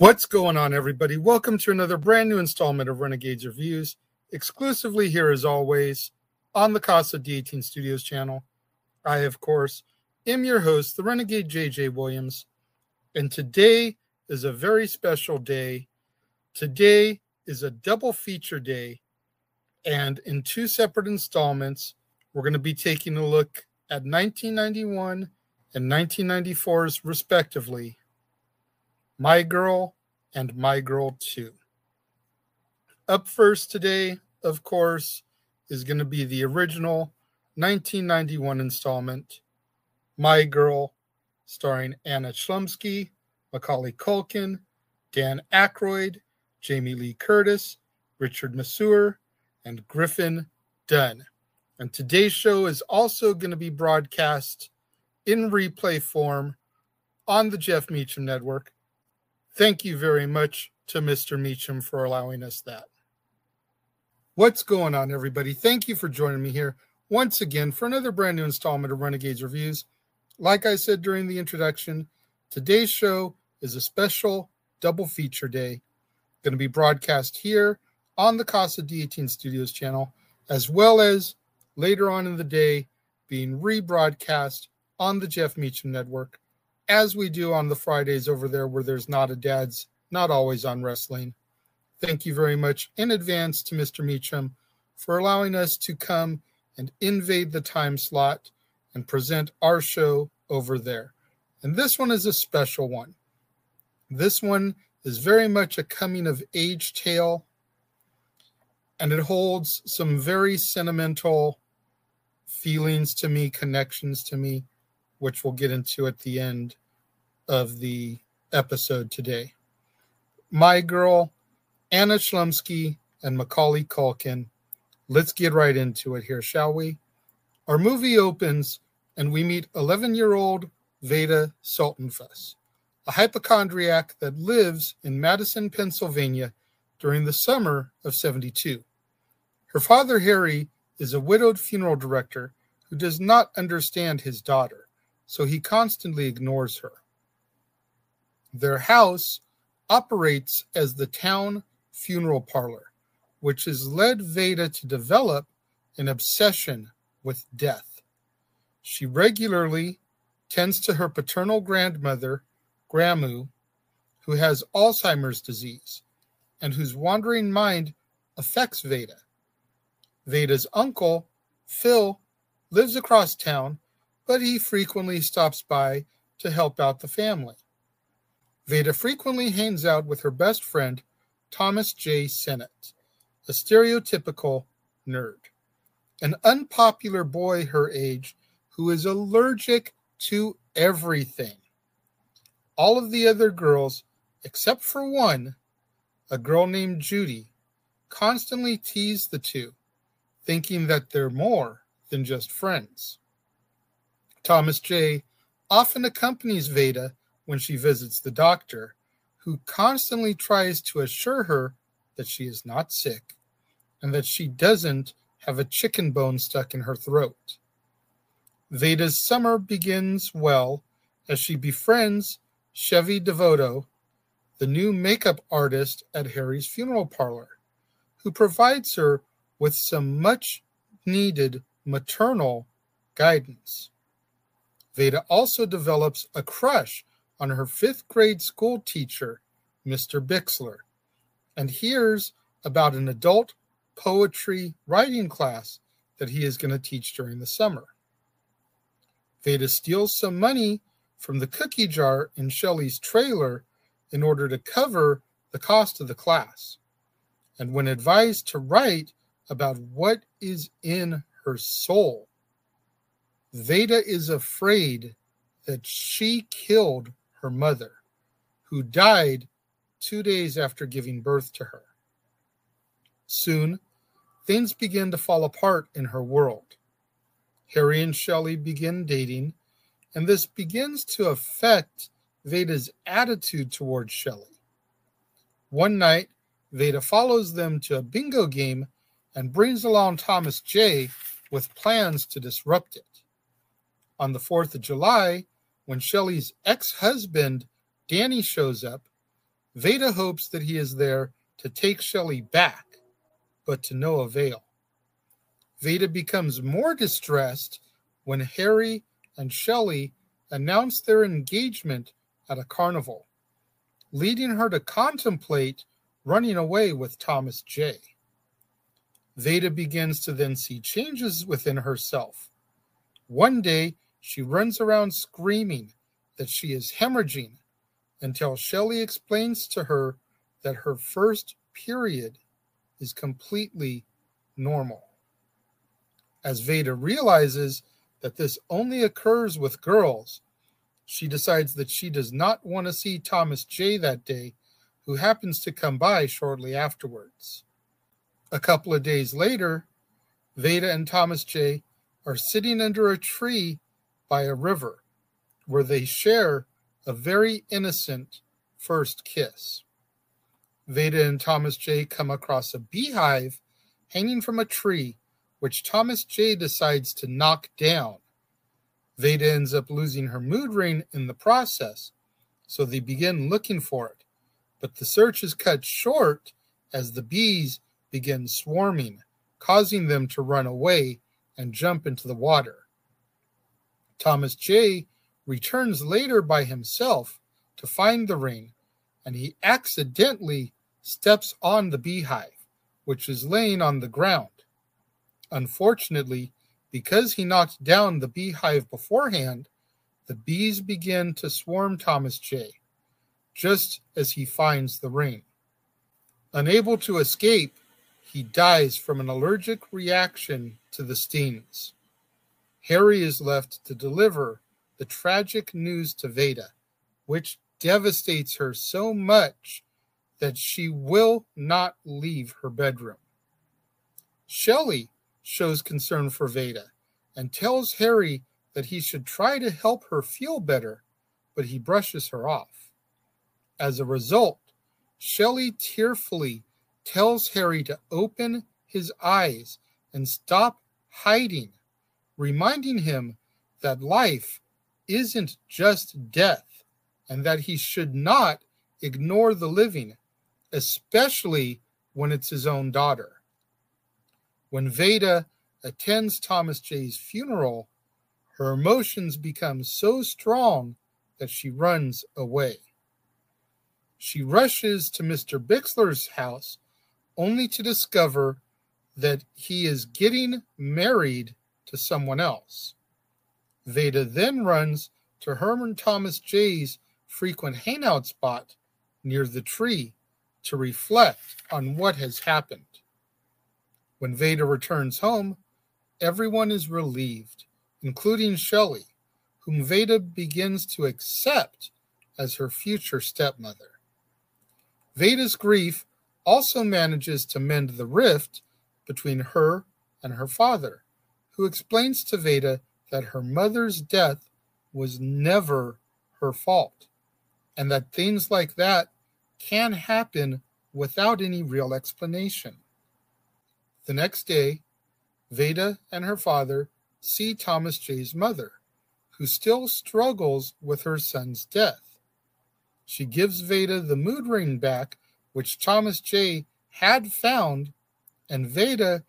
What's going on, everybody? Welcome to another brand new installment of Renegades Reviews, exclusively here as always on the Casa D18 Studios channel. I, of course, am your host, the Renegade JJ Williams, and today is a very special day. Today is a double feature day, and in two separate installments, we're going to be taking a look at 1991 and 1994's respectively My Girl and My Girl 2. Up first today, of course, is going to be the original 1991 installment, My Girl, starring Anna Chlumsky, Macaulay Culkin, Dan Aykroyd, Jamie Lee Curtis, Richard Masur, and Griffin Dunne. And today's show is also going to be broadcast in replay form on the Jeff Meacham Network. Thank you very much to Mr. Meacham for allowing us that. What's going on, everybody? Thank you for joining me here once again for another brand new installment of Renegades Reviews. Like I said during the introduction, today's show is a special double feature day. Going to be broadcast here on the Casa D18 Studios channel, as well as later on in the day being rebroadcast on the Jeff Meacham Network, as we do on the Fridays over there where there's not a dad's, not always on wrestling. Thank you very much in advance to Mr. Meacham for allowing us to come and invade the time slot and present our show over there. And this one is a special one. This one is very much a coming of age tale, and it holds some very sentimental feelings to me, connections to me, which we'll get into at the end of the episode today. My girl, Anna Chlumsky, and Macaulay Culkin. Let's get right into it here, shall we? Our movie opens and we meet 11 year old Veda Sultenfuss, a hypochondriac that lives in Madison, Pennsylvania during the summer of 72. Her father, Harry, is a widowed funeral director who does not understand his daughter, so he constantly ignores her. Their house operates as the town funeral parlor, which has led Veda to develop an obsession with death. She regularly tends to her paternal grandmother, Gramoo, who has Alzheimer's disease and whose wandering mind affects Veda. Veda's uncle, Phil, lives across town, but he frequently stops by to help out the family. Veda frequently hangs out with her best friend, Thomas J. Sennett, a stereotypical nerd, an unpopular boy her age who is allergic to everything. All of the other girls, except for one, a girl named Judy, constantly tease the two thinking that they're more than just friends. Thomas J. often accompanies Veda when she visits the doctor, who constantly tries to assure her that she is not sick and that she doesn't have a chicken bone stuck in her throat. Veda's summer begins well as she befriends Shelley DeVoto, the new makeup artist at Harry's funeral parlor, who provides her with some much needed maternal guidance. Veda also develops a crush on her fifth grade school teacher, Mr. Bixler, and hears about an adult poetry writing class that he is going to teach during the summer. Veda steals some money from the cookie jar in Shelley's trailer in order to cover the cost of the class. And when advised to write about what is in her soul. Veda is afraid that she killed her mother, who died two days after giving birth to her. Soon, things begin to fall apart in her world. Harry and Shelley begin dating, and this begins to affect Veda's attitude towards Shelley. One night, Veda follows them to a bingo game and brings along Thomas J. with plans to disrupt it. On the 4th of July, when Shelley's ex husband, Danny, shows up, Veda hopes that he is there to take Shelley back, but to no avail. Veda becomes more distressed when Harry and Shelley announce their engagement at a carnival, leading her to contemplate running away with Thomas J. Veda begins to then see changes within herself. One day, she runs around screaming that she is hemorrhaging until Shelley explains to her that her first period is completely normal. As Veda realizes that this only occurs with girls, she decides that she does not want to see Thomas J that day, who happens to come by shortly afterwards. A couple of days later, Veda and Thomas J are sitting under a tree by a river where they share a very innocent first kiss. Veda and Thomas J come across a beehive hanging from a tree, which Thomas J decides to knock down. Veda ends up losing her mood ring in the process, so they begin looking for it. But the search is cut short as the bees begin swarming, causing them to run away and jump into the water. Thomas J returns later by himself to find the ring, and he accidentally steps on the beehive, which is laying on the ground. Unfortunately, because he knocked down the beehive beforehand, the bees begin to swarm Thomas J, just as he finds the ring. Unable to escape, he dies from an allergic reaction to the stings. Harry is left to deliver the tragic news to Veda, which devastates her so much that she will not leave her bedroom. Shelley shows concern for Veda and tells Harry that he should try to help her feel better, but he brushes her off. As a result, Shelley tearfully tells Harry to open his eyes and stop hiding, reminding him that life isn't just death and that he should not ignore the living, especially when it's his own daughter. When Veda attends Thomas J's funeral, her emotions become so strong that she runs away. She rushes to Mr. Bixler's house only to discover that he is getting married to someone else. Veda then runs to Herman Thomas J's frequent hangout spot near the tree to reflect on what has happened. When Veda returns home, everyone is relieved, including Shelley, whom Veda begins to accept as her future stepmother. Veda's grief also manages to mend the rift between her and her father, who explains to Veda that her mother's death was never her fault, and that things like that can happen without any real explanation. The next day, Veda and her father see Thomas J's mother, who still struggles with her son's death. She gives Veda the mood ring back, which Thomas J had found, and Veda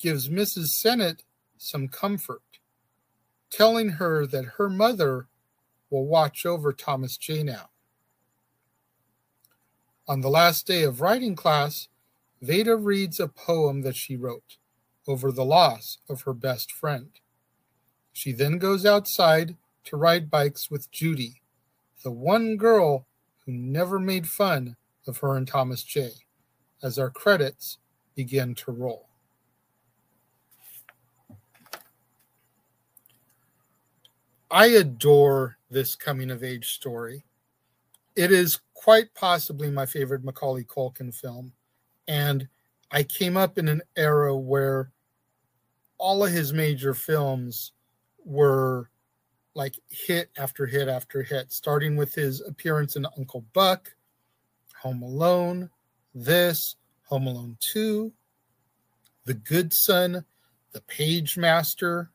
gives Mrs. Sennett some comfort telling her that her mother will watch over Thomas J now. On the last day of writing class, Veda reads a poem that she wrote over the loss of her best friend. She then goes outside to ride bikes with Judy, the one girl who never made fun of her and Thomas J, as our credits begin to roll. I adore this coming of age story. It is quite possibly my favorite Macaulay Culkin film. And I came up in an era where all of his major films were like hit after hit after hit, starting with his appearance in Uncle Buck, Home Alone, this, Home Alone 2, The Good Son, The Pagemaster,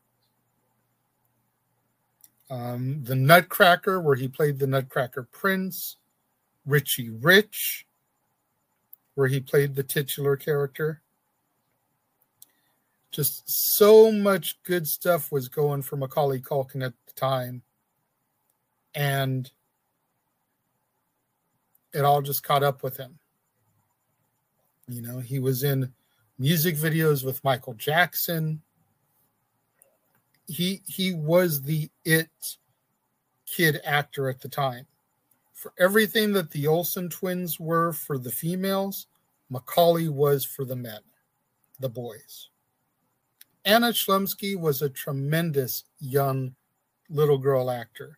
um, the Nutcracker, where he played the Nutcracker Prince, Richie Rich, where he played the titular character. Just so much good stuff was going for Macaulay Culkin at the time. And it all just caught up with him. You know, he was in music videos with Michael Jackson. He he was the it kid actor at the time. For everything that the Olsen twins were for the females, Macaulay was for the men, the boys. Anna Chlumsky was a tremendous young little girl actor.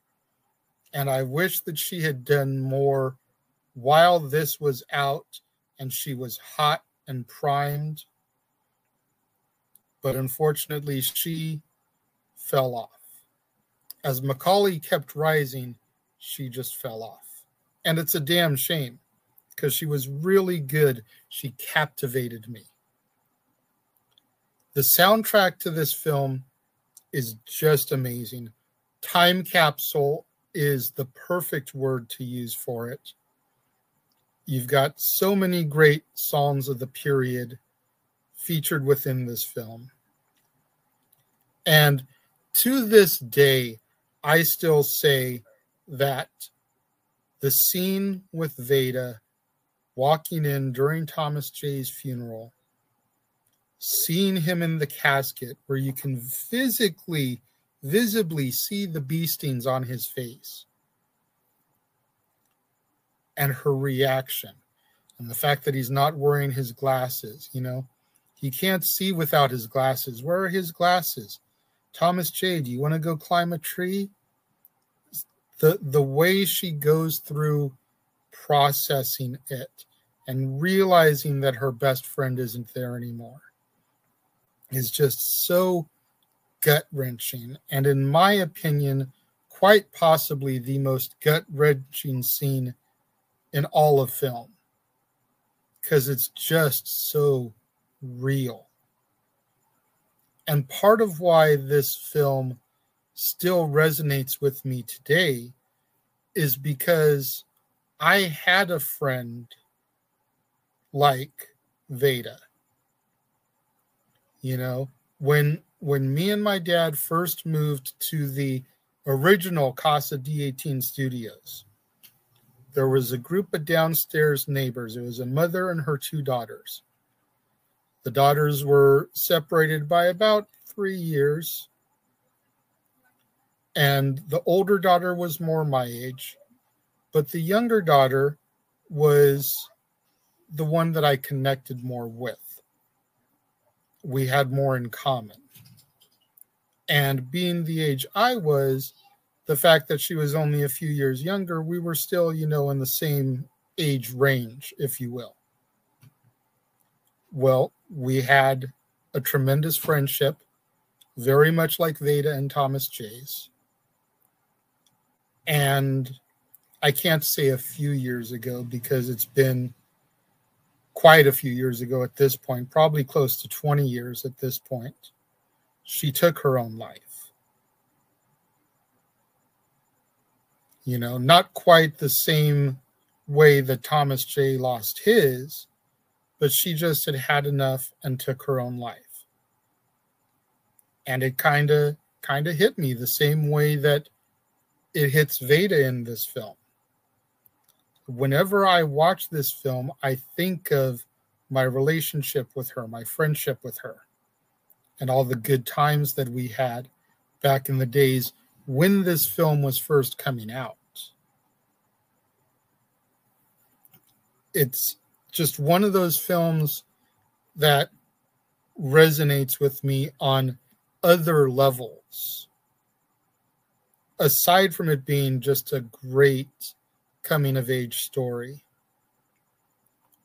And I wish that she had done more while this was out and she was hot and primed. But unfortunately, she fell off. As Macaulay kept rising, she just fell off. And it's a damn shame because she was really good. She captivated me. The soundtrack to this film is just amazing. Time capsule is the perfect word to use for it. You've got so many great songs of the period featured within this film. And to this day, I still say that the scene with Veda walking in during Thomas J's funeral, seeing him in the casket where you can physically, visibly see the bee stings on his face and her reaction and the fact that he's not wearing his glasses you know? He can't see without his glasses. Where are his glasses thomas j do you want to go climb a tree the the way she goes through processing it and realizing that her best friend isn't there anymore is just so gut wrenching and in my opinion quite possibly the most gut wrenching scene in all of film because it's just so real. And part of why this film still resonates with me today is because I had a friend like Veda. You know, when when me and my dad first moved to the original Casa D18 studios, there was a group of downstairs neighbors. It was a mother and her two daughters. The daughters were separated by about three years. And the older daughter was more my age, but the younger daughter was the one that I connected more with. We had more in common. And being the age I was, the fact that she was only a few years younger, we were still, you know, in the same age range, if you will. Well, we had a tremendous friendship, very much like Veda and Thomas J's. And I can't say a few years ago because it's been quite a few years ago at this point, probably close to 20 years at this point. She took her own life. You know, not quite the same way that Thomas J lost his, but she just had had enough and took her own life. And it kind of kind of hit me the same way that it hits Veda in this film. Whenever I watch this film, I think of my relationship with her, my friendship with her, and all the good times that we had back in the days when this film was first coming out. It's just one of those films that resonates with me on other levels. Aside from it being just a great coming of age story.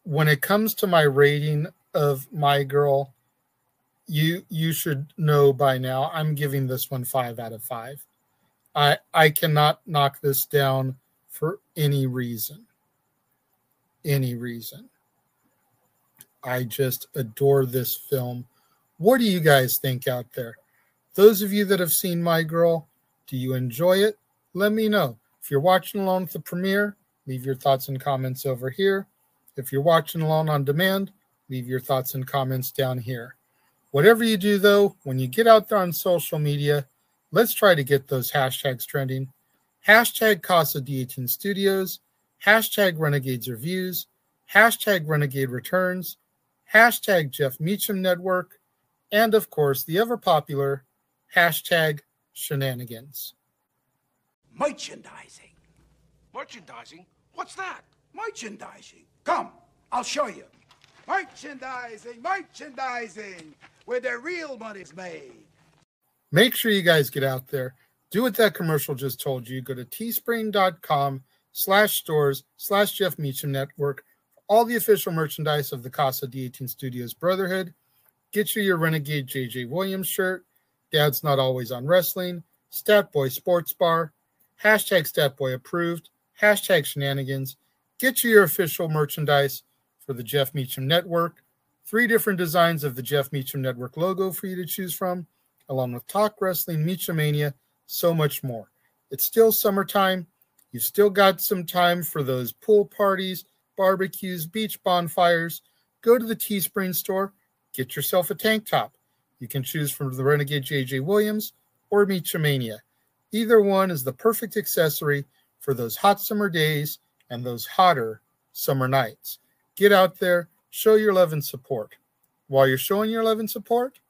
When it comes to my rating of My Girl, you you should know by now I'm giving this one 5 out of 5. I I cannot knock this down for any reason. Any reason. I just adore this film. What do you guys think out there? Those of you that have seen My Girl, do you enjoy it? Let me know. If you're watching along with the premiere, leave your thoughts and comments over here. If you're watching along on demand, leave your thoughts and comments down here. Whatever you do, though, when you get out there on social media, let's try to get those hashtags trending. Hashtag Casa D18 Studios, hashtag Renegades Reviews, hashtag Renegade Returns, hashtag Jeff Meacham Network, and of course, the ever popular hashtag Shenanigans. Merchandising. Merchandising? What's that? Merchandising. Come, I'll show you. Merchandising, merchandising, where the real money's made. Make sure you guys get out there. Do what that commercial just told you. Go to teespring.com slash stores slash Jeff Meacham Network. All the official merchandise of the Casa D18 Studios Brotherhood. Get you your Renegade JJ Williams shirt. Dad's Not Always on Wrestling. Stat Boy Sports Bar. Hashtag Stat Boy Approved. Hashtag Shenanigans. Get you your official merchandise for the Jeff Meacham Network. Three different designs of the Jeff Meacham Network logo for you to choose from, along with Talk Wrestling, Meachamania, so much more. It's still summertime. You've still got some time for those pool parties, barbecues, beach bonfires. Go to the Teespring store, get yourself a tank top. You can choose from the Renegade JJ Williams or Meachamania. Either one is the perfect accessory for those hot summer days and those hotter summer nights. Get out there, show your love and support. While you're showing your love and support,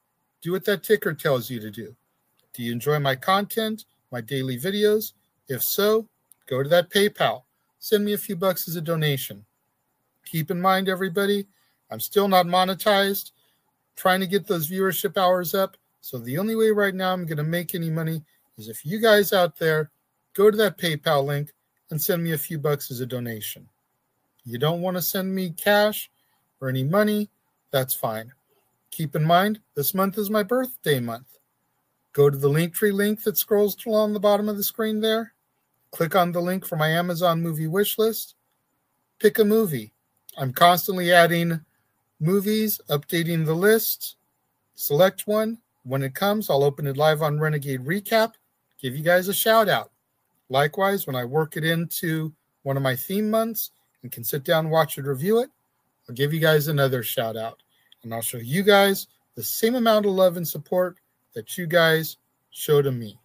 do what that ticker tells you to do. Do you enjoy my content, my daily videos? If so, go to that PayPal. Send me a few bucks as a donation. Keep in mind, everybody, I'm still not monetized, trying to get those viewership hours up. So the only way right now I'm going to make any money is if you guys out there go to that PayPal link and send me a few bucks as a donation. You don't want to send me cash or any money, that's fine. Keep in mind, this month is my birthday month. Go to the Linktree link that scrolls along the bottom of the screen there. Click on the link for my Amazon movie wish list. Pick a movie. I'm constantly adding movies, updating the list. Select one. When it comes, I'll open it live on Renegade Recap, give you guys a shout out. Likewise, when I work it into one of my theme months and can sit down, watch it, review it, I'll give you guys another shout out. And I'll show you guys the same amount of love and support that you guys show to me.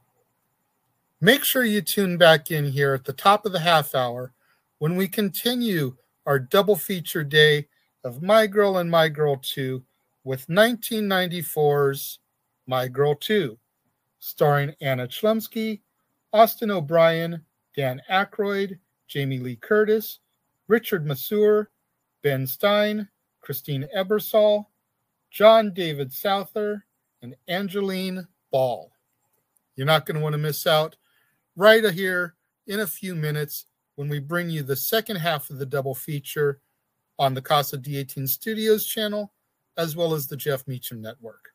Make sure you tune back in here at the top of the half hour when we continue our double feature day of My Girl and My Girl 2 with 1994's My Girl 2, starring Anna Chlumsky, Austin O'Brien, Dan Aykroyd, Jamie Lee Curtis, Richard Masur, Ben Stein, Christine Ebersole, John David Souther, and Angeline Ball. You're not going to want to miss out right here in a few minutes when we bring you the second half of the double feature on the Casa D18 Studios channel, as well as the Jeff Meacham Network.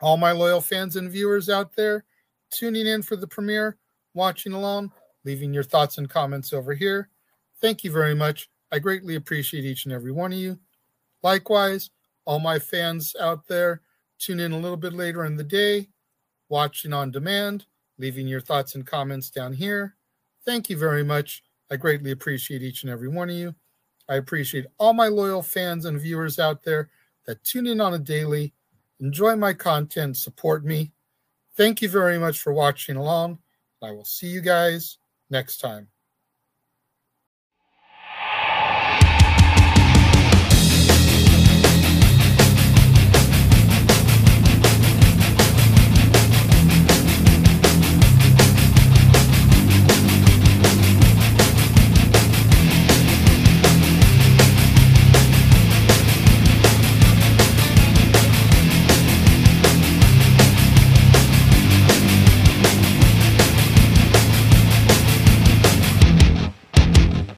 All my loyal fans and viewers out there tuning in for the premiere, watching along, leaving your thoughts and comments over here. Thank you very much. I greatly appreciate each and every one of you. Likewise, all my fans out there, tune in a little bit later in the day, watching on demand, leaving your thoughts and comments down here. Thank you very much. I greatly appreciate each and every one of you. I appreciate all my loyal fans and viewers out there that tune in on a daily, enjoy my content, support me. Thank you very much for watching along. I will see you guys next time.